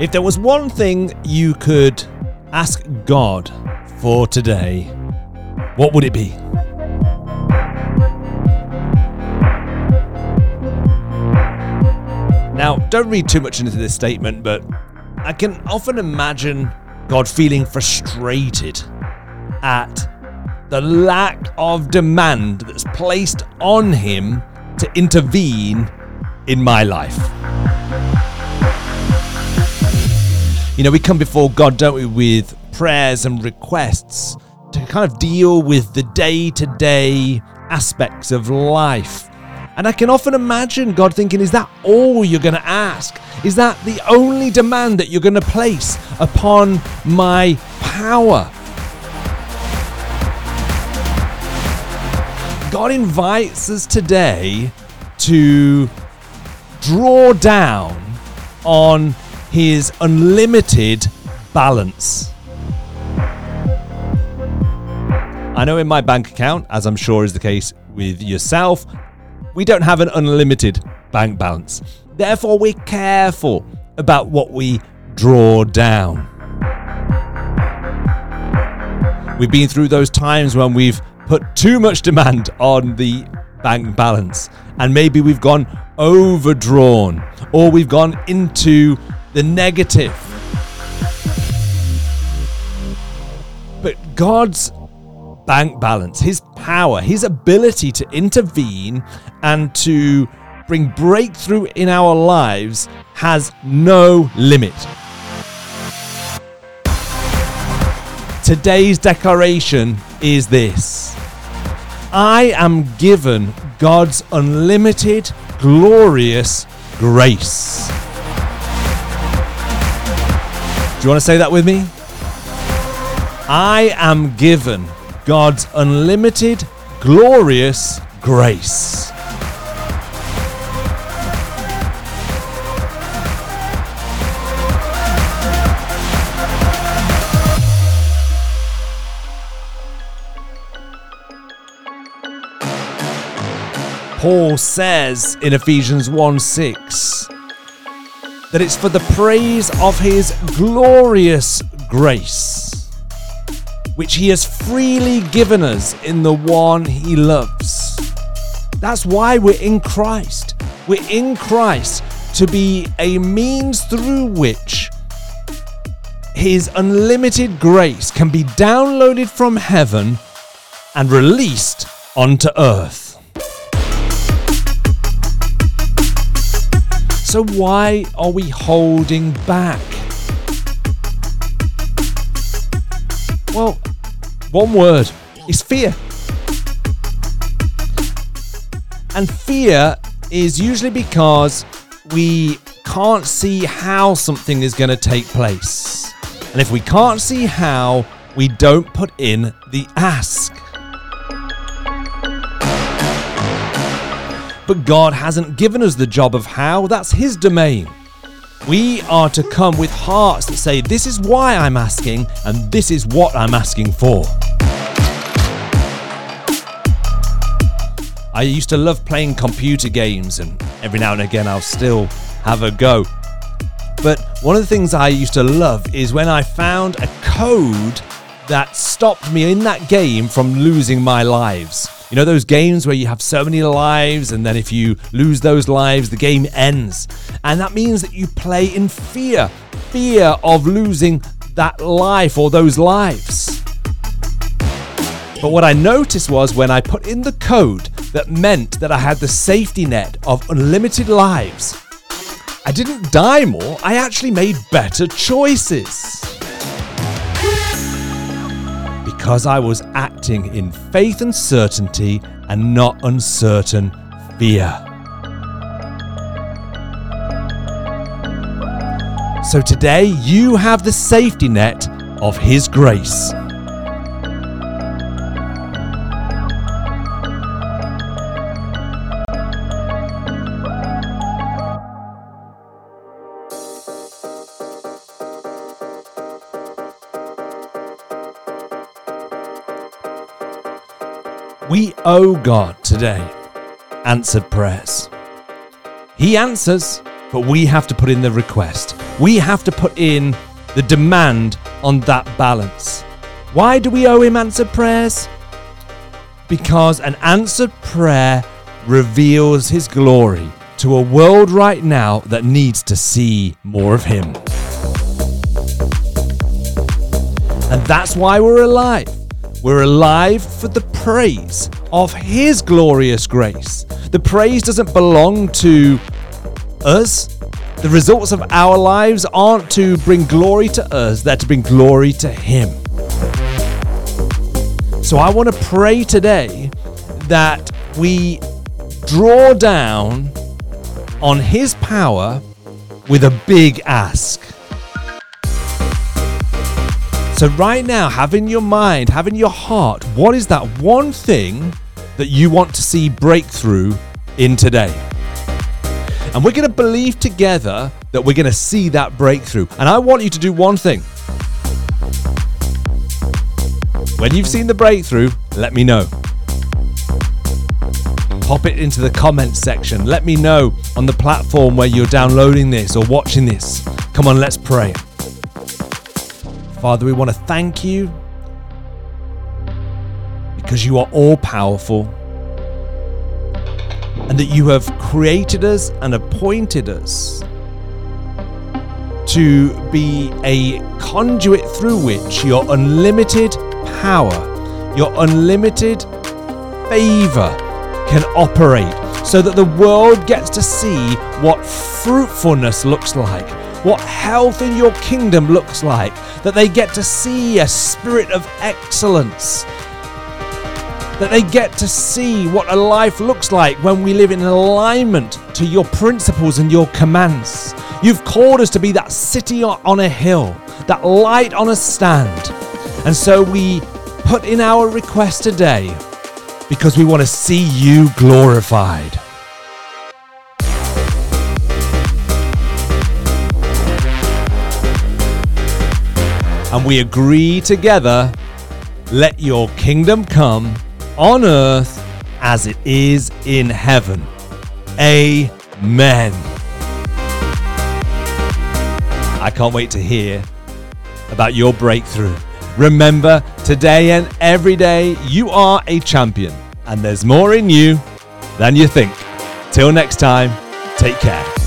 If there was one thing you could ask God for today, what would it be? Now, don't read too much into this statement, but I can often imagine God feeling frustrated at the lack of demand that's placed on him to intervene in my life. You know, we come before God, don't we, with prayers and requests to kind of deal with the day to day aspects of life. And I can often imagine God thinking, is that all you're going to ask? Is that the only demand that you're going to place upon my power? God invites us today to draw down on his unlimited balance. I know in my bank account, as I'm sure is the case with yourself, we don't have an unlimited bank balance. Therefore, we're careful about what we draw down. We've been through those times when we've put too much demand on the bank balance and maybe we've gone overdrawn or we've gone into the negative. But God's bank balance, his power, his ability to intervene and to bring breakthrough in our lives has no limit. Today's declaration is this I am given God's unlimited, glorious grace. Do you want to say that with me? I am given God's unlimited, glorious grace. Paul says in Ephesians 1 6 that it's for the praise of his glorious grace which he has freely given us in the one he loves. That's why we're in Christ. We're in Christ to be a means through which his unlimited grace can be downloaded from heaven and released onto earth. So, why are we holding back? Well, one word is fear. And fear is usually because we can't see how something is going to take place. And if we can't see how, we don't put in the ask. But God hasn't given us the job of how, that's His domain. We are to come with hearts that say, This is why I'm asking, and this is what I'm asking for. I used to love playing computer games, and every now and again I'll still have a go. But one of the things I used to love is when I found a code that stopped me in that game from losing my lives. You know those games where you have so many lives, and then if you lose those lives, the game ends. And that means that you play in fear fear of losing that life or those lives. But what I noticed was when I put in the code that meant that I had the safety net of unlimited lives, I didn't die more, I actually made better choices because I was acting in faith and certainty and not uncertain fear. So today you have the safety net of His grace. We owe God today answered prayers. He answers, but we have to put in the request. we have to put in the demand on that balance. Why do we owe Him answered prayers? Because an answered prayer reveals His glory to a world right now that needs to see more of Him. And that's why we're alive. We're alive for the praise of His glorious grace. The praise doesn't belong to us. The results of our lives aren't to bring glory to us, they're to bring glory to Him. So I want to pray today that we draw down on His power with a big ask. So, right now, have in your mind, have in your heart, what is that one thing that you want to see breakthrough in today? And we're going to believe together that we're going to see that breakthrough. And I want you to do one thing. When you've seen the breakthrough, let me know. Pop it into the comments section. Let me know on the platform where you're downloading this or watching this. Come on, let's pray. Father, we want to thank you because you are all powerful and that you have created us and appointed us to be a conduit through which your unlimited power, your unlimited favor can operate so that the world gets to see what fruitfulness looks like what health in your kingdom looks like, that they get to see a spirit of excellence, that they get to see what a life looks like when we live in alignment to your principles and your commands. You've called us to be that city on a hill, that light on a stand. And so we put in our request today because we want to see you glorified. And we agree together let your kingdom come on earth as it is in heaven. Amen. I can't wait to hear about your breakthrough. Remember, today and every day, you are a champion, and there's more in you than you think. Till next time, take care.